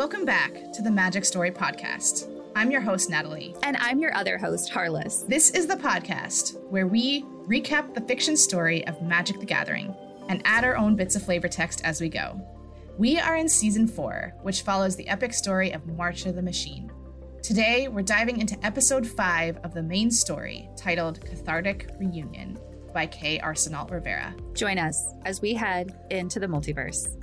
Welcome back to the Magic Story Podcast. I'm your host, Natalie. And I'm your other host, Harless. This is the podcast where we recap the fiction story of Magic the Gathering and add our own bits of flavor text as we go. We are in season four, which follows the epic story of March of the Machine. Today, we're diving into episode five of the main story, titled Cathartic Reunion by K. Arsenault Rivera. Join us as we head into the multiverse.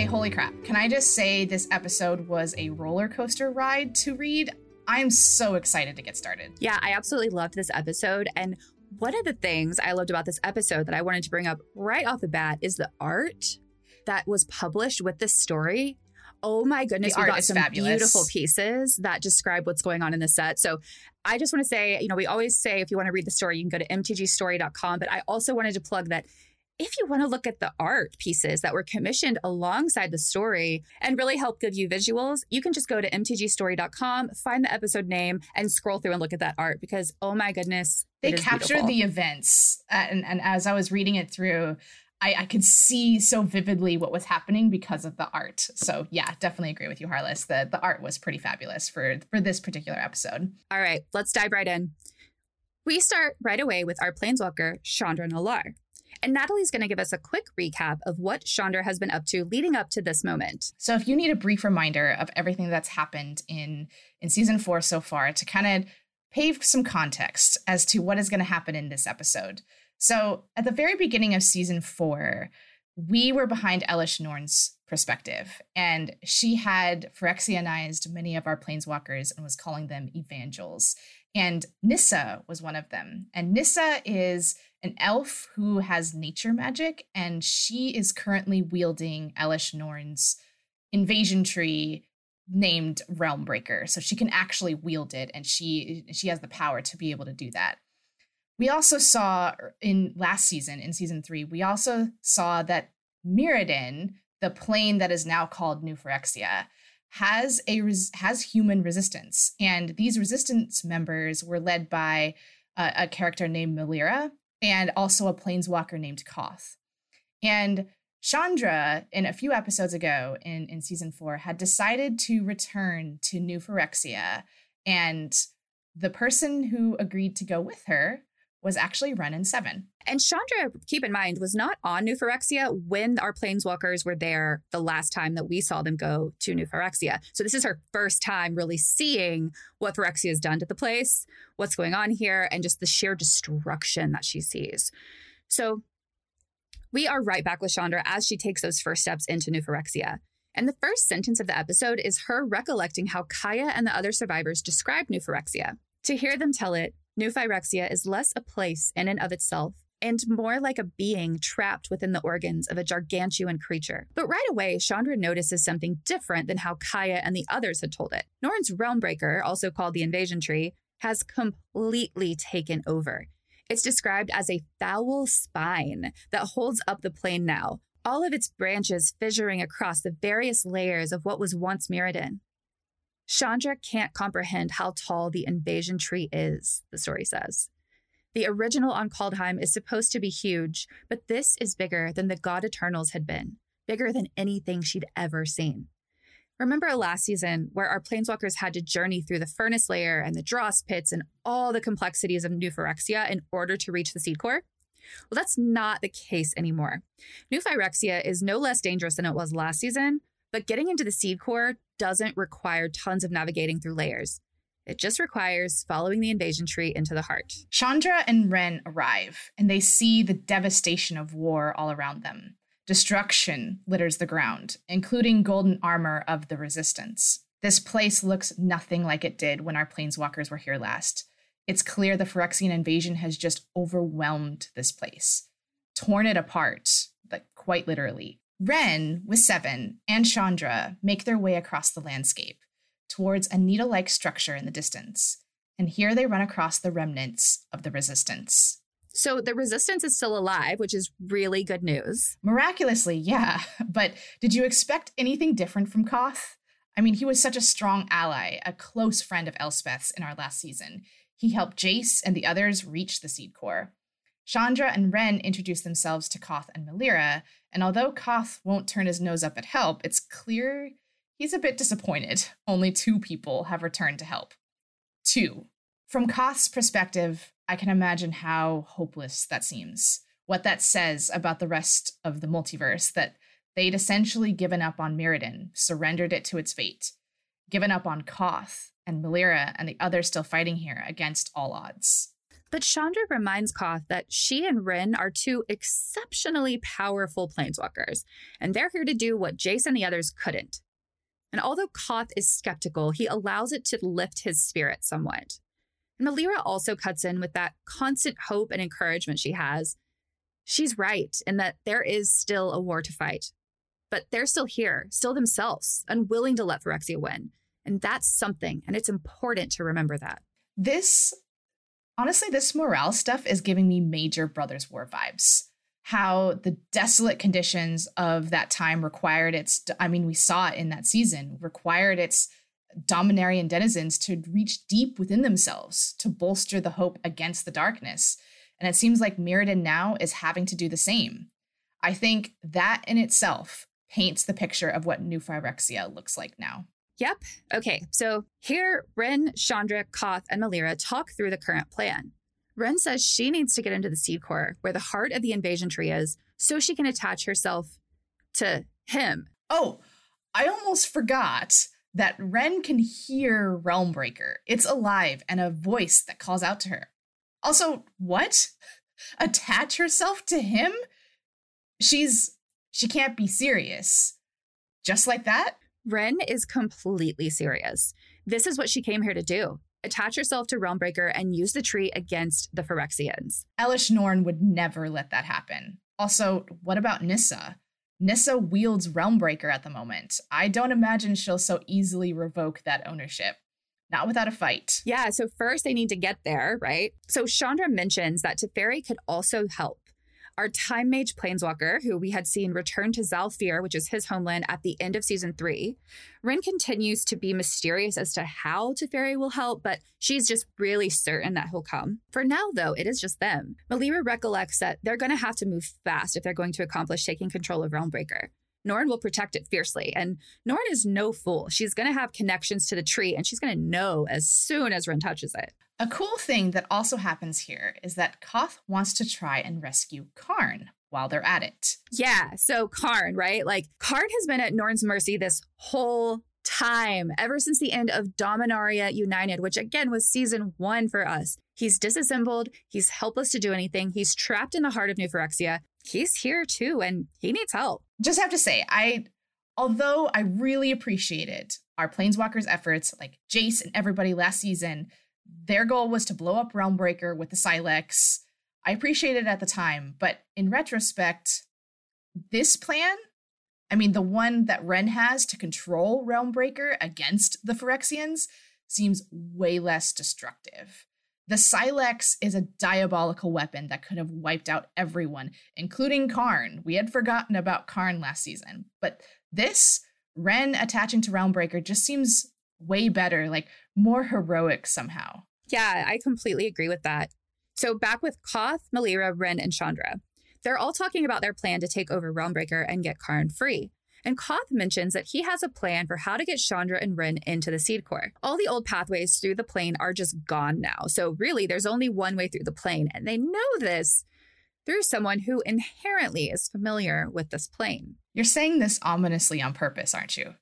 Okay, holy crap. Can I just say this episode was a roller coaster ride to read? I'm so excited to get started. Yeah, I absolutely loved this episode. And one of the things I loved about this episode that I wanted to bring up right off the bat is the art that was published with this story. Oh my goodness, The we art got is some fabulous. beautiful pieces that describe what's going on in the set. So I just want to say, you know, we always say if you want to read the story, you can go to mtgstory.com. But I also wanted to plug that if you want to look at the art pieces that were commissioned alongside the story and really help give you visuals, you can just go to mtgstory.com, find the episode name, and scroll through and look at that art because, oh my goodness, They it is captured beautiful. the events, uh, and, and as I was reading it through, I, I could see so vividly what was happening because of the art. So yeah, definitely agree with you, Harless. The the art was pretty fabulous for for this particular episode. All right, let's dive right in. We start right away with our planeswalker, Chandra Nalar. And Natalie's going to give us a quick recap of what Chandra has been up to leading up to this moment. So if you need a brief reminder of everything that's happened in in season four so far to kind of pave some context as to what is going to happen in this episode. So at the very beginning of season four, we were behind Elesh Norn's perspective, and she had Phyrexianized many of our planeswalkers and was calling them evangels. And Nissa was one of them. And Nissa is an elf who has nature magic, and she is currently wielding Elesh Norn's invasion tree named Realmbreaker. So she can actually wield it, and she she has the power to be able to do that. We also saw in last season, in season three, we also saw that Mirrodin, the plane that is now called New Phyrexia, has a res- has human resistance, and these resistance members were led by a, a character named Melira and also a planeswalker named Koth. And Chandra, in a few episodes ago in, in season four, had decided to return to New Phyrexia, and the person who agreed to go with her was actually Wrenn and Seven. And Chandra, keep in mind, was not on New Phyrexia when our planeswalkers were there the last time that we saw them go to New Phyrexia. So this is her first time really seeing what Phyrexia has done to the place, what's going on here, and just the sheer destruction that she sees. So we are right back with Chandra as she takes those first steps into New Phyrexia. And the first sentence of the episode is her recollecting how Kaya and the other survivors described New Phyrexia. To hear them tell it, New Phyrexia is less a place in and of itself and more like a being trapped within the organs of a gargantuan creature. But right away, Chandra notices something different than how Kaya and the others had told it. Norn's Realmbreaker, also called the Invasion Tree, has completely taken over. It's described as a foul spine that holds up the plane now, all of its branches fissuring across the various layers of what was once Mirrodin. Chandra can't comprehend how tall the invasion tree is, the story says. The original on Kaldheim is supposed to be huge, but this is bigger than the God Eternals had been, bigger than anything she'd ever seen. Remember last season where our planeswalkers had to journey through the furnace layer and the dross pits and all the complexities of New Phyrexia in order to reach the seed core? Well, that's not the case anymore. New Phyrexia is no less dangerous than it was last season, but getting into the seed core doesn't require tons of navigating through layers. It just requires following the invasion tree into the heart. Chandra and Wrenn arrive, and they see the devastation of war all around them. Destruction litters the ground, including golden armor of the resistance. This place looks nothing like it did when our planeswalkers were here last. It's clear the Phyrexian invasion has just overwhelmed this place, torn it apart, like quite literally. Wrenn, with Seven, and Chandra make their way across the landscape towards a needle like structure in the distance, and here they run across the remnants of the resistance. So the resistance is still alive, which is really good news. Miraculously, yeah. But did you expect anything different from Koth? I mean, he was such a strong ally, a close friend of Elspeth's in our last season. He helped Jace and the others reach the Seed Core. Chandra and Wrenn introduce themselves to Koth and Melira, and although Koth won't turn his nose up at help, it's clear he's a bit disappointed. Only two people have returned to help. Two. From Koth's perspective, I can imagine how hopeless that seems. What that says about the rest of the multiverse that they'd essentially given up on Mirrodin, surrendered it to its fate, given up on Koth and Melira and the others still fighting here against all odds. But Chandra reminds Koth that she and Wrenn are two exceptionally powerful planeswalkers, and they're here to do what Jace and the others couldn't. And although Koth is skeptical, he allows it to lift his spirit somewhat. And Melira also cuts in with that constant hope and encouragement she has. She's right in that there is still a war to fight, but they're still here, still themselves, unwilling to let Phyrexia win. And that's something, and it's important to remember that. This honestly, this morale stuff is giving me major Brothers War vibes. How the desolate conditions of that time required its, I mean, we saw it in that season, required its Dominarian denizens to reach deep within themselves to bolster the hope against the darkness. And it seems like Mirrodin now is having to do the same. I think that in itself paints the picture of what New Phyrexia looks like now. Yep. Okay. So here, Wrenn, Chandra, Koth, and Melira talk through the current plan. Wrenn says she needs to get into the seed core where the heart of the invasion tree is so she can attach herself to him. Oh, I almost forgot that Wrenn can hear Realmbreaker. It's alive and a voice that calls out to her. Also, what? Attach herself to him? She's she can't be serious. Just like that? Wrenn is completely serious. This is what she came here to do attach herself to Realmbreaker and use the tree against the Phyrexians. Elesh Norn would never let that happen. Also, what about Nissa? Nissa wields Realmbreaker at the moment. I don't imagine she'll so easily revoke that ownership. Not without a fight. Yeah, so first they need to get there, right? So Chandra mentions that Teferi could also help. Our time mage planeswalker, who we had seen return to Zhalfir, which is his homeland at the end of season three. Wrenn continues to be mysterious as to how Teferi will help, but she's just really certain that he'll come. For now, though, it is just them. Melira recollects that they're going to have to move fast if they're going to accomplish taking control of Realmbreaker. Norn will protect it fiercely. And Norn is no fool. She's going to have connections to the tree and she's going to know as soon as Wrenn touches it. A cool thing that also happens here is that Koth wants to try and rescue Karn while they're at it. Yeah. So Karn, right? Like Karn has been at Norn's mercy this whole time, ever since the end of Dominaria United, which again was season one for us. He's disassembled. He's helpless to do anything. He's trapped in the heart of New Phyrexia. He's here too, and he needs help. Just have to say, I, although I really appreciated our Planeswalkers' efforts, like Jace and everybody last season, their goal was to blow up Realmbreaker with the Silex. I appreciated it at the time, but in retrospect, this plan I mean, the one that Wrenn has to control Realmbreaker against the Phyrexians seems way less destructive. The Silex is a diabolical weapon that could have wiped out everyone, including Karn. We had forgotten about Karn last season. But this, Wrenn attaching to Realmbreaker just seems way better, like more heroic somehow. Yeah, I completely agree with that. So back with Koth, Melira, Wrenn, and Chandra. They're all talking about their plan to take over Realmbreaker and get Karn free. And Koth mentions that he has a plan for how to get Chandra and Wrenn into the Seed Core. All the old pathways through the plane are just gone now. So really, there's only one way through the plane. And they know this through someone who inherently is familiar with this plane. You're saying this ominously on purpose, aren't you?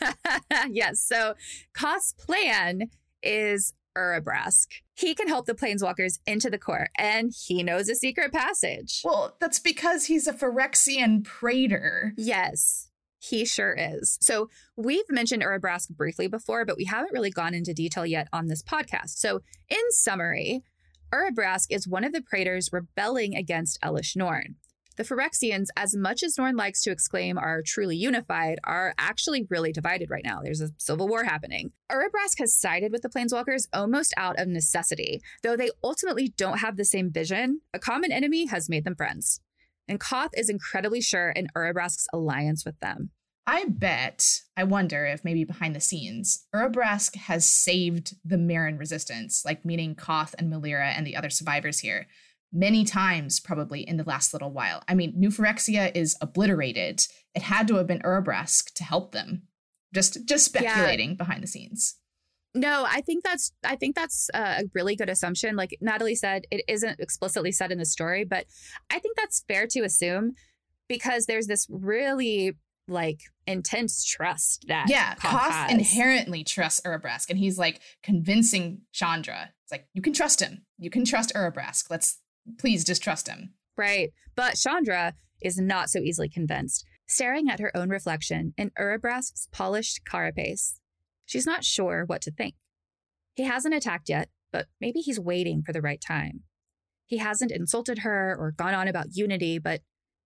yes. So Koth's plan is Urabrask. He can help the planeswalkers into the core, and he knows a secret passage. Well, that's because he's a Phyrexian praetor. Yes. He sure is. So, we've mentioned Urabrask briefly before, but we haven't really gone into detail yet on this podcast. So, in summary, Urabrask is one of the praetors rebelling against Elesh Norn. The Phyrexians, as much as Norn likes to exclaim are truly unified, are actually really divided right now. There's a civil war happening. Urabrask has sided with the Planeswalkers almost out of necessity. Though they ultimately don't have the same vision, a common enemy has made them friends. And Koth is incredibly sure in Urabrask's alliance with them. I bet, I wonder if maybe behind the scenes, Urabrask has saved the Mirran resistance, like meaning Koth and Melira and the other survivors here, many times probably in the last little while. I mean, New Phyrexia is obliterated. It had to have been Urabrask to help them. Just just speculating yeah. behind the scenes. No, I think that's I think that's a really good assumption. Like Natalie said, it isn't explicitly said in the story, but I think that's fair to assume because there's this really like intense trust that yeah Koth, inherently trusts Urabrask and he's like convincing Chandra. It's like you can trust him. You can trust Urabrask. Let's please just trust him. Right but Chandra is not so easily convinced. Staring at her own reflection in Urabrask's polished carapace she's not sure what to think he hasn't attacked yet but maybe he's waiting for the right time he hasn't insulted her or gone on about unity but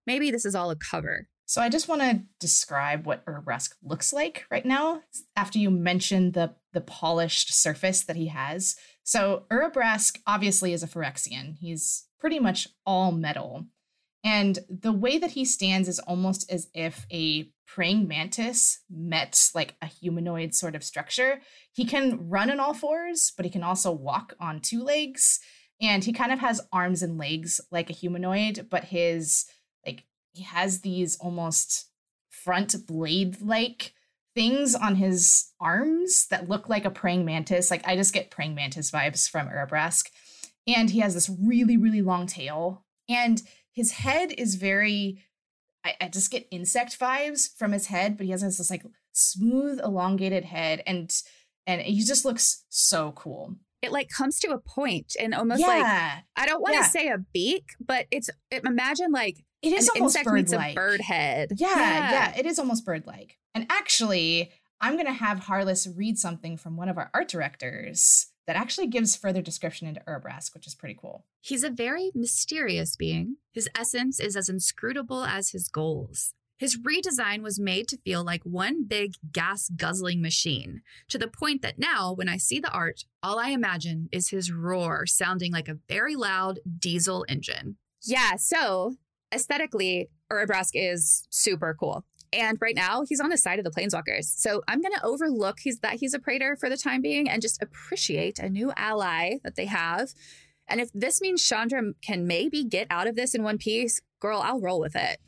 maybe this is all a cover so I just want to describe what Urabrask looks like right now after you mentioned the the polished surface that he has. So Urabrask obviously is a Phyrexian. He's pretty much all metal. And the way that he stands is almost as if a praying mantis met like a humanoid sort of structure. He can run on all fours, but he can also walk on two legs. And he kind of has arms and legs like a humanoid, but his like, he has these almost front blade like things on his arms that look like a praying mantis. Like I just get praying mantis vibes from Urabrask. And he has this really, really long tail. And his head is very, I, I just get insect vibes from his head, but he has this like smooth, elongated head. And and he just looks so cool it like comes to a point and almost yeah. like I don't want to yeah. say a beak, but it's it, imagine like it is An almost bird like. bird head. Yeah, yeah, yeah, it is almost bird like. And actually, I'm going to have Harless read something from one of our art directors that actually gives further description into Urabrask, which is pretty cool. He's a very mysterious being. His essence is as inscrutable as his goals. His redesign was made to feel like one big gas guzzling machine, to the point that now, when I see the art, all I imagine is his roar sounding like a very loud diesel engine. Yeah, so aesthetically, Urabrask is super cool. And right now, he's on the side of the planeswalkers. So I'm going to overlook he's, that he's a praetor for the time being and just appreciate a new ally that they have. And if this means Chandra can maybe get out of this in one piece, girl, I'll roll with it.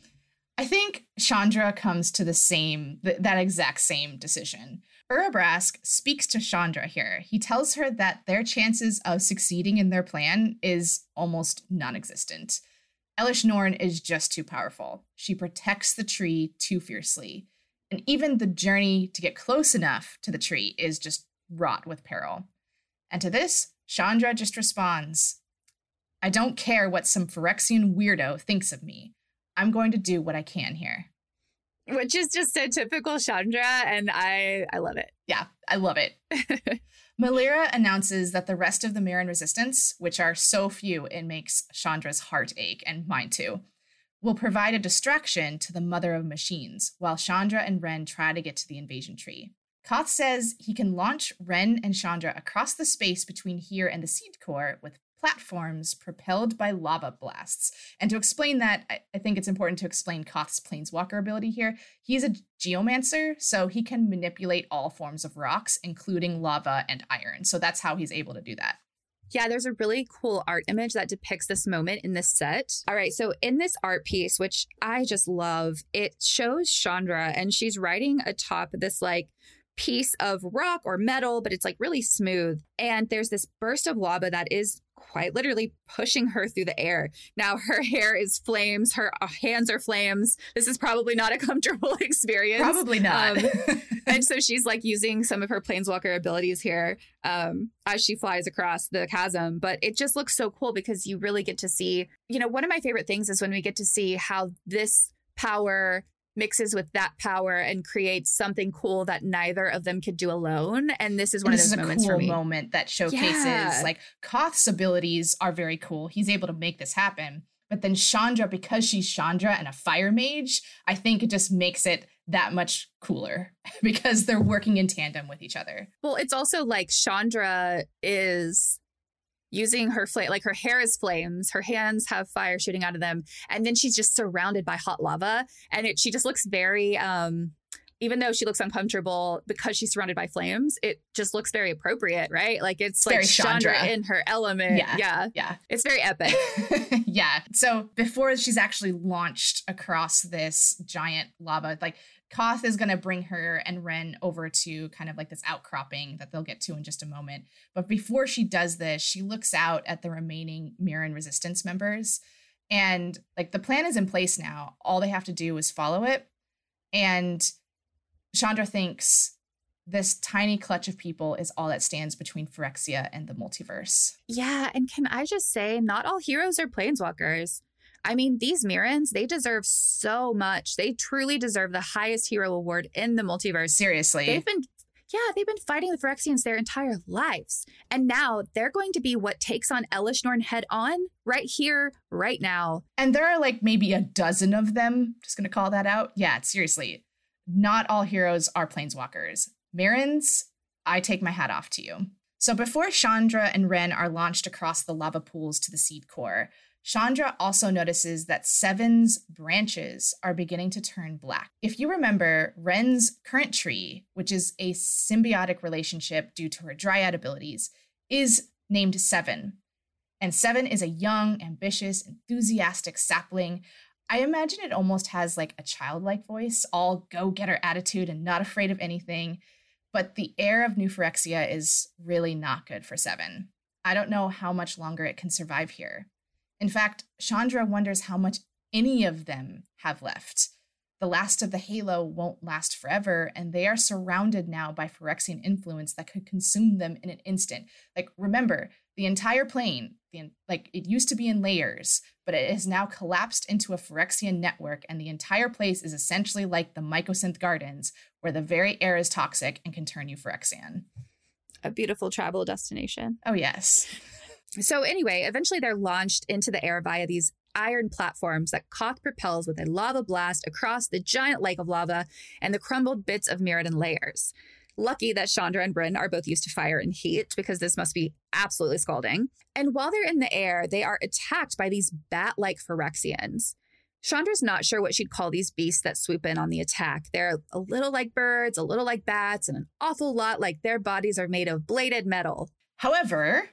I think Chandra comes to the same, th- that exact same decision. Urabrask speaks to Chandra here. He tells her that their chances of succeeding in their plan is almost non existent. Elesh Norn is just too powerful. She protects the tree too fiercely. And even the journey to get close enough to the tree is just wrought with peril. And to this, Chandra just responds I don't care what some Phyrexian weirdo thinks of me. I'm going to do what I can here. Which is just a typical Chandra, and I I love it. Yeah, I love it. Melira announces that the rest of the Mirran resistance, which are so few it makes Chandra's heart ache and mine too, will provide a distraction to the mother of machines while Chandra and Wrenn try to get to the invasion tree. Koth says he can launch Wrenn and Chandra across the space between here and the seed core with platforms propelled by lava blasts. And to explain that, I, I think it's important to explain Koth's planeswalker ability here. He's a geomancer, so he can manipulate all forms of rocks, including lava and iron. So that's how he's able to do that. Yeah, there's a really cool art image that depicts this moment in this set. All right, so in this art piece, which I just love, it shows Chandra and she's riding atop this like piece of rock or metal, but it's like really smooth. And there's this burst of lava that is quite literally pushing her through the air. Now her hair is flames, her uh, hands are flames. This is probably not a comfortable experience. Probably not. Um, and so she's like using some of her planeswalker abilities here um, as she flies across the chasm. But it just looks so cool because you really get to see, you know, one of my favorite things is when we get to see how this power mixes with that power and creates something cool that neither of them could do alone. And this is one and of those moments cool for me. moment that showcases yeah. like Koth's abilities are very cool. He's able to make this happen. But then Chandra, because she's Chandra and a fire mage, I think it just makes it that much cooler because they're working in tandem with each other. Well, it's also like Chandra is using her flame like her hair is flames her hands have fire shooting out of them and then she's just surrounded by hot lava and it she just looks very um even though she looks uncomfortable because she's surrounded by flames, it just looks very appropriate, right? Like it's, it's like Chandra. Chandra in her element. Yeah. Yeah. Yeah. It's very epic. yeah. So before she's actually launched across this giant lava, like Koth is going to bring her and Wrenn over to kind of like this outcropping that they'll get to in just a moment. But before she does this, she looks out at the remaining Mirran resistance members. And like the plan is in place now. All they have to do is follow it. And Chandra thinks this tiny clutch of people is all that stands between Phyrexia and the multiverse. Yeah, and can I just say, not all heroes are planeswalkers. I mean, these Mirrans, they deserve so much. They truly deserve the highest hero award in the multiverse. Seriously. They've been yeah, they've been fighting the Phyrexians their entire lives. And now they're going to be what takes on Elesh Norn head on right here, right now. And there are like maybe a dozen of them. Just gonna call that out. Yeah, seriously not all heroes are planeswalkers. Mirrans, I take my hat off to you. So before Chandra and Wrenn are launched across the lava pools to the seed core, Chandra also notices that Seven's branches are beginning to turn black. If you remember, Wrenn's current tree, which is a symbiotic relationship due to her dryad abilities, is named Seven. And Seven is a young, ambitious, enthusiastic sapling I imagine it almost has like a childlike voice, all go getter attitude and not afraid of anything. But the air of New Phyrexia is really not good for Seven. I don't know how much longer it can survive here. In fact, Chandra wonders how much any of them have left. The last of the halo won't last forever, and they are surrounded now by Phyrexian influence that could consume them in an instant. Like, remember, the entire plane, the, like, it used to be in layers, but it has now collapsed into a Phyrexian network, and the entire place is essentially like the Mycosynth Gardens, where the very air is toxic and can turn you Phyrexian. A beautiful travel destination. Oh, yes. So, anyway, eventually they're launched into the air via these iron platforms that Koth propels with a lava blast across the giant lake of lava and the crumbled bits of Mirrodin layers. Lucky that Chandra and Wrenn are both used to fire and heat because this must be absolutely scalding. And while they're in the air, they are attacked by these bat like Phyrexians. Chandra's not sure what she'd call these beasts that swoop in on the attack. They're a little like birds, a little like bats, and an awful lot like their bodies are made of bladed metal. However,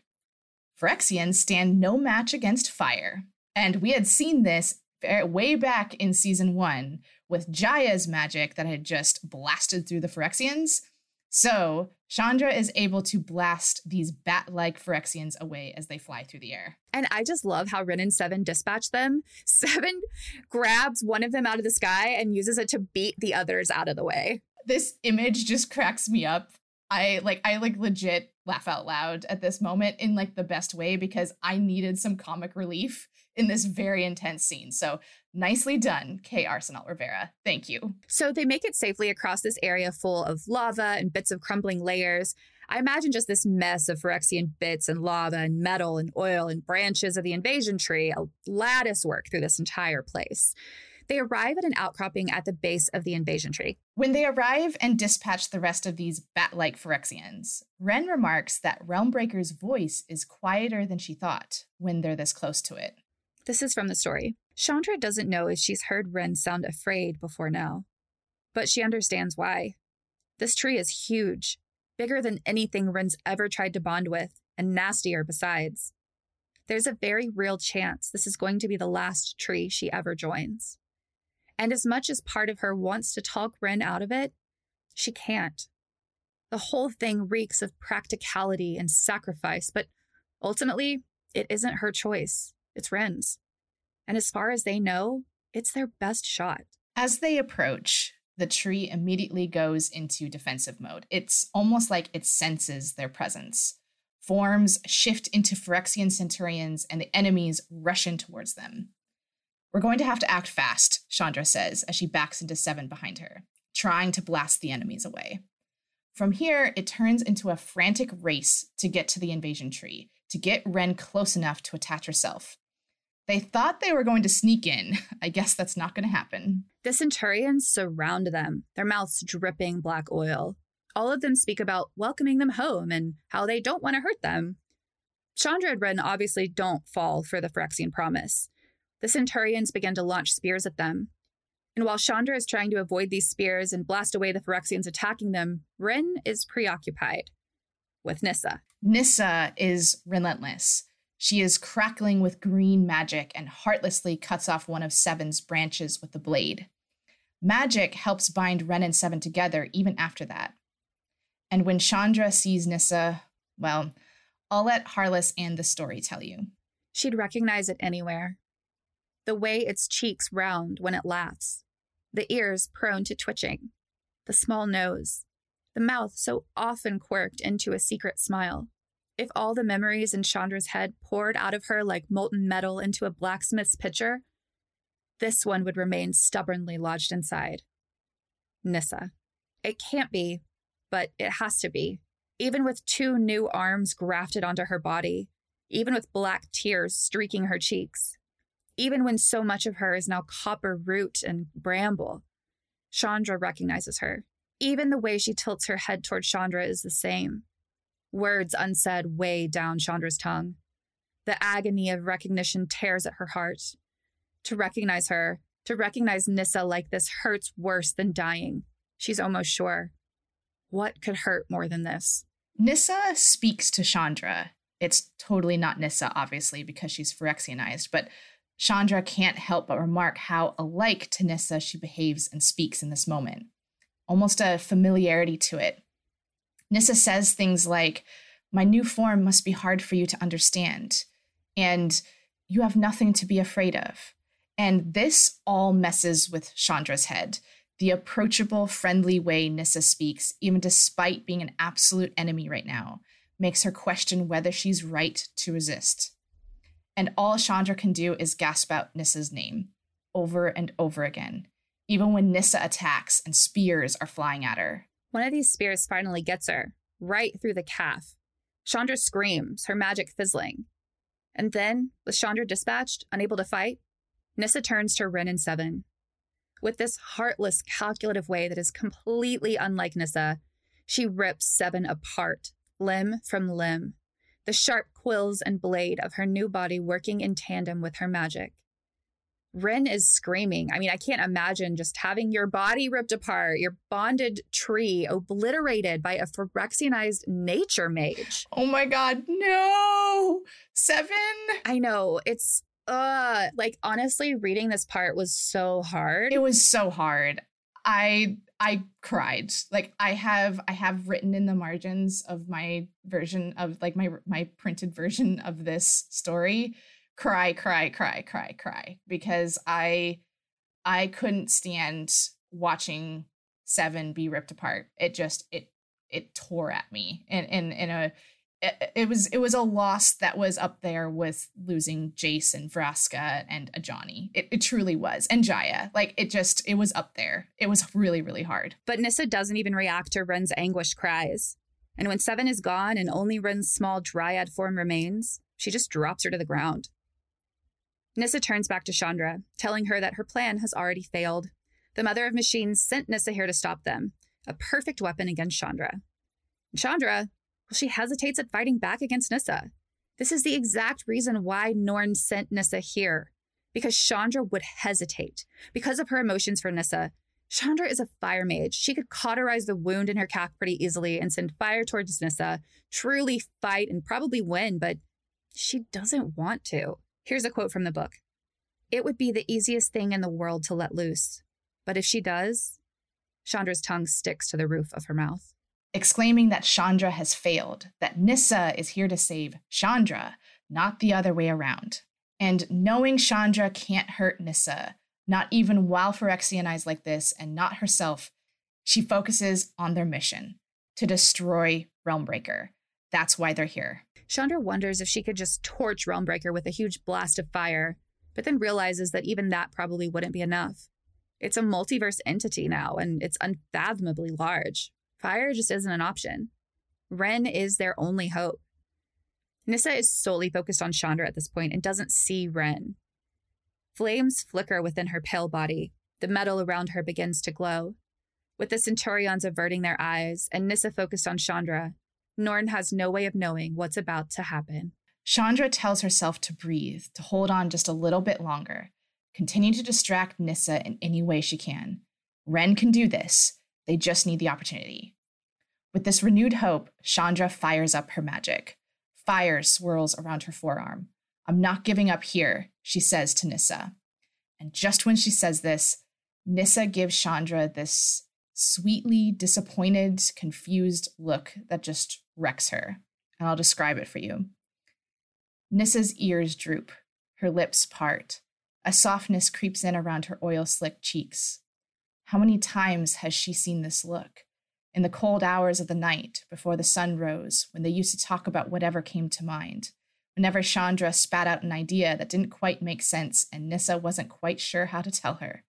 Phyrexians stand no match against fire. And we had seen this way back in season one with Jaya's magic that had just blasted through the Phyrexians. So Chandra is able to blast these bat like Phyrexians away as they fly through the air. And I just love how Wrenn and Seven dispatch them. Seven grabs one of them out of the sky and uses it to beat the others out of the way. This image just cracks me up. I like I like legit laugh out loud at this moment in like the best way because I needed some comic relief in this very intense scene. So nicely done, K. Arsenault Rivera. Thank you. So they make it safely across this area full of lava and bits of crumbling layers. I imagine just this mess of Phyrexian bits and lava and metal and oil and branches of the invasion tree, a lattice work through this entire place. They arrive at an outcropping at the base of the invasion tree. When they arrive and dispatch the rest of these bat like Phyrexians, Wrenn remarks that Realmbreaker's voice is quieter than she thought when they're this close to it. This is from the story. Chandra doesn't know if she's heard Wrenn sound afraid before now, but she understands why. This tree is huge, bigger than anything Wrenn's ever tried to bond with, and nastier besides. There's a very real chance this is going to be the last tree she ever joins. And as much as part of her wants to talk Wrenn out of it, she can't. The whole thing reeks of practicality and sacrifice, but ultimately, it isn't her choice. It's Wrenn's. And as far as they know, it's their best shot. As they approach, the tree immediately goes into defensive mode. It's almost like it senses their presence. Forms shift into Phyrexian centurions, and the enemies rush in towards them. We're going to have to act fast, Chandra says as she backs into Seven behind her, trying to blast the enemies away. From here, it turns into a frantic race to get to the invasion tree, to get Wrenn close enough to attach herself. They thought they were going to sneak in. I guess that's not going to happen. The Centurions surround them, their mouths dripping black oil. All of them speak about welcoming them home and how they don't want to hurt them. Chandra and Wrenn obviously don't fall for the Phyrexian promise. The Centurions begin to launch spears at them. And while Chandra is trying to avoid these spears and blast away the Phyrexians attacking them, Wrenn is preoccupied with Nissa. Nissa is relentless. She is crackling with green magic and heartlessly cuts off one of Seven's branches with the blade. Magic helps bind Wrenn and Seven together even after that. And when Chandra sees Nissa, well, I'll let Harless and the story tell you. She'd recognize it anywhere. The way its cheeks round when it laughs, the ears prone to twitching, the small nose, the mouth so often quirked into a secret smile. If all the memories in Chandra's head poured out of her like molten metal into a blacksmith's pitcher, this one would remain stubbornly lodged inside. Nissa. It can't be, but it has to be even with two new arms grafted onto her body, even with black tears streaking her cheeks, even when so much of her is now copper root and bramble. Chandra recognizes her. Even the way she tilts her head toward Chandra is the same. Words unsaid weigh down Chandra's tongue. The agony of recognition tears at her heart. To recognize her, to recognize Nissa like this hurts worse than dying. She's almost sure. What could hurt more than this? Nissa speaks to Chandra. It's totally not Nissa, obviously, because she's Phyrexianized, but Chandra can't help but remark how alike to Nissa she behaves and speaks in this moment. Almost a familiarity to it. Nissa says things like, My new form must be hard for you to understand, and you have nothing to be afraid of. And this all messes with Chandra's head the approachable, friendly way Nissa speaks, even despite being an absolute enemy right now, makes her question whether she's right to resist. And all Chandra can do is gasp out Nissa's name over and over again, even when Nissa attacks and spears are flying at her. One of these spears finally gets her, right through the calf. Chandra screams, her magic fizzling. And then, with Chandra dispatched, unable to fight, Nissa turns to Wrenn and Seven. With this heartless, calculative way that is completely unlike Nissa, she rips Seven apart, limb from limb, the sharp quills and blade of her new body working in tandem with her magic. Wrenn is screaming. I mean, I can't imagine just having your body ripped apart, your bonded tree obliterated by a Phyrexianized nature mage. Oh my god, no! Seven? I know. It's uh like honestly reading this part was so hard it was so hard i i cried. Like i have i have written in the margins of my version of like my my printed version of this story cry cry cry cry cry because i i couldn't stand watching seven be ripped apart. It just it it tore at me in in in a it, was it was a loss that was up there with losing Jace and Vraska and Ajani. It, it truly was. And Jaya. Like it just it was up there. It was really, really hard. But Nissa doesn't even react to Wrenn's anguished cries. And when Seven is gone and only Wrenn's small dryad form remains, she just drops her to the ground. Nissa turns back to Chandra, telling her that her plan has already failed. The Mother of Machines sent Nissa here to stop them, a perfect weapon against Chandra. Chandra, she hesitates at fighting back against Nissa. This is the exact reason why Norn sent Nissa here, because Chandra would hesitate. Because of her emotions for Nissa, Chandra is a fire mage. She could cauterize the wound in her calf pretty easily and send fire towards Nissa, truly fight and probably win, but she doesn't want to. Here's a quote from the book It would be the easiest thing in the world to let loose. But if she does, Chandra's tongue sticks to the roof of her mouth exclaiming that Chandra has failed, that Nissa is here to save Chandra, not the other way around. And knowing Chandra can't hurt Nissa, not even while Phyrexianized like this and not herself, she focuses on their mission to destroy Realmbreaker. That's why they're here. Chandra wonders if she could just torch Realmbreaker with a huge blast of fire, but then realizes that even that probably wouldn't be enough. It's a multiverse entity now, and it's unfathomably large. Fire just isn't an option. Wrenn is their only hope. Nissa is solely focused on Chandra at this point and doesn't see Wrenn. Flames flicker within her pale body. The metal around her begins to glow. With the Centurions averting their eyes and Nissa focused on Chandra, Norn has no way of knowing what's about to happen. Chandra tells herself to breathe, to hold on just a little bit longer, continue to distract Nissa in any way she can. Wrenn can do this. They just need the opportunity. With this renewed hope, Chandra fires up her magic. Fire swirls around her forearm. I'm not giving up here, she says to Nissa. And just when she says this, Nissa gives Chandra this sweetly disappointed, confused look that just wrecks her. And I'll describe it for you. Nissa's ears droop, her lips part. A softness creeps in around her oil slick cheeks. How many times has she seen this look? In the cold hours of the night, before the sun rose, when they used to talk about whatever came to mind. Whenever Chandra spat out an idea that didn't quite make sense and Nissa wasn't quite sure how to tell her.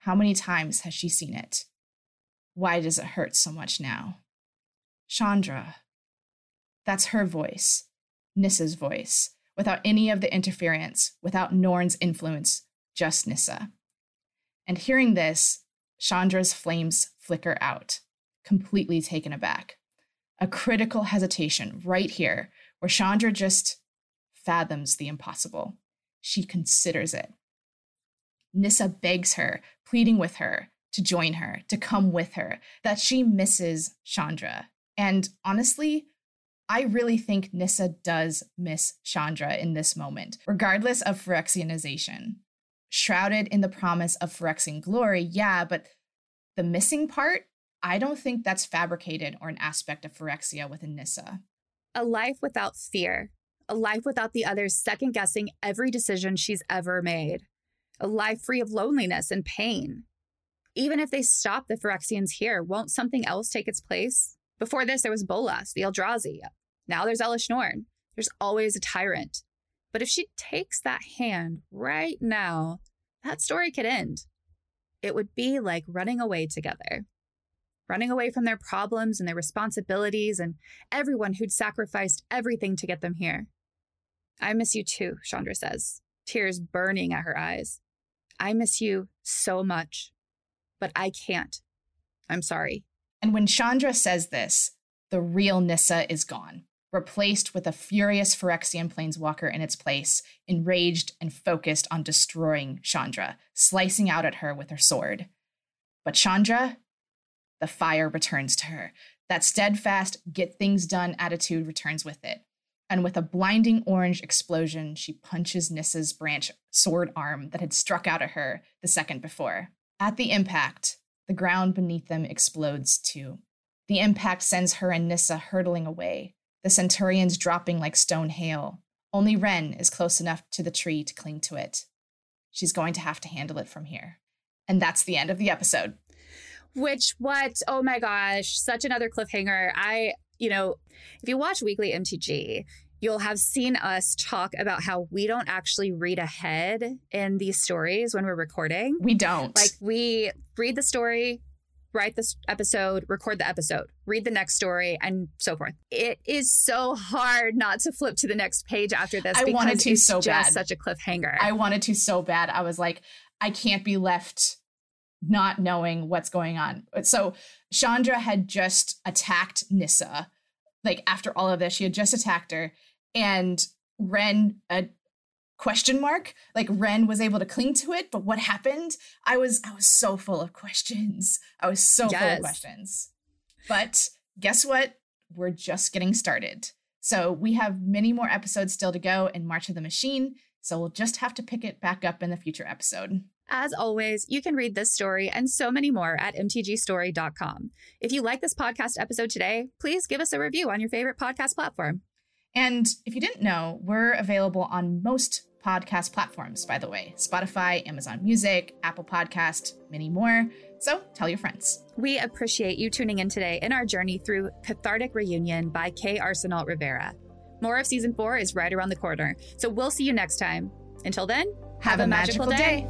How many times has she seen it? Why does it hurt so much now? Chandra. That's her voice, Nissa's voice, without any of the interference, without Norn's influence, just Nissa. And hearing this, Chandra's flames flicker out, completely taken aback. A critical hesitation right here, where Chandra just fathoms the impossible. She considers it. Nissa begs her, pleading with her to join her, to come with her, that she misses Chandra. And honestly, I really think Nissa does miss Chandra in this moment, regardless of Phyrexianization. Shrouded in the promise of Phyrexian glory, yeah, but the missing part, I don't think that's fabricated or an aspect of Phyrexia within Nissa. A life without fear, a life without the others second guessing every decision she's ever made, a life free of loneliness and pain. Even if they stop the Phyrexians here, won't something else take its place? Before this, there was Bolas, the Eldrazi. Now there's Elesh Norn. There's always a tyrant. But if she takes that hand right now, that story could end. It would be like running away together, running away from their problems and their responsibilities and everyone who'd sacrificed everything to get them here. I miss you too, Chandra says, tears burning at her eyes. I miss you so much, but I can't. I'm sorry. And when Chandra says this, the real Nissa is gone replaced with a furious Phyrexian planeswalker in its place, enraged and focused on destroying Chandra, slicing out at her with her sword. But Chandra, the fire returns to her. That steadfast, get things done attitude returns with it. And with a blinding orange explosion, she punches Nissa's branch sword arm that had struck out at her the second before. At the impact, the ground beneath them explodes too. The impact sends her and Nissa hurtling away, the Centurions dropping like stone hail. Only Wrenn is close enough to the tree to cling to it. She's going to have to handle it from here. And that's the end of the episode. Which, what? Oh my gosh, such another cliffhanger. I, you know, if you watch Weekly MTG, you'll have seen us talk about how we don't actually read ahead in these stories when we're recording. We don't. Like, we read the story, write this episode, record the episode, read the next story, and so forth. It is so hard not to flip to the next page after this. I because wanted to it's so just bad. Such a cliffhanger. I wanted to so bad. I was like, I can't be left not knowing what's going on. So Chandra had just attacked Nissa. Like after all of this, she had just attacked her, and Wrenn a question mark like Wrenn was able to cling to it but what happened? I was i was so full of questions. I was so full of questions. But guess what? We're just getting started. So we have many more episodes still to go in march of the machine so we'll just have to pick it back up in the future episode As always, you can read this story and so many more at mtgstory.com. If you like this podcast episode today, please give us a review on your favorite podcast platform. And if you didn't know, we're available on most podcast platforms, by the way Spotify, Amazon Music, Apple Podcast, many more. So tell your friends. We appreciate you tuning in today in our journey through Cathartic Reunion by K. Arsenault Rivera. More of season four is right around the corner, so we'll see you next time. Until then, Have, a, magical, day.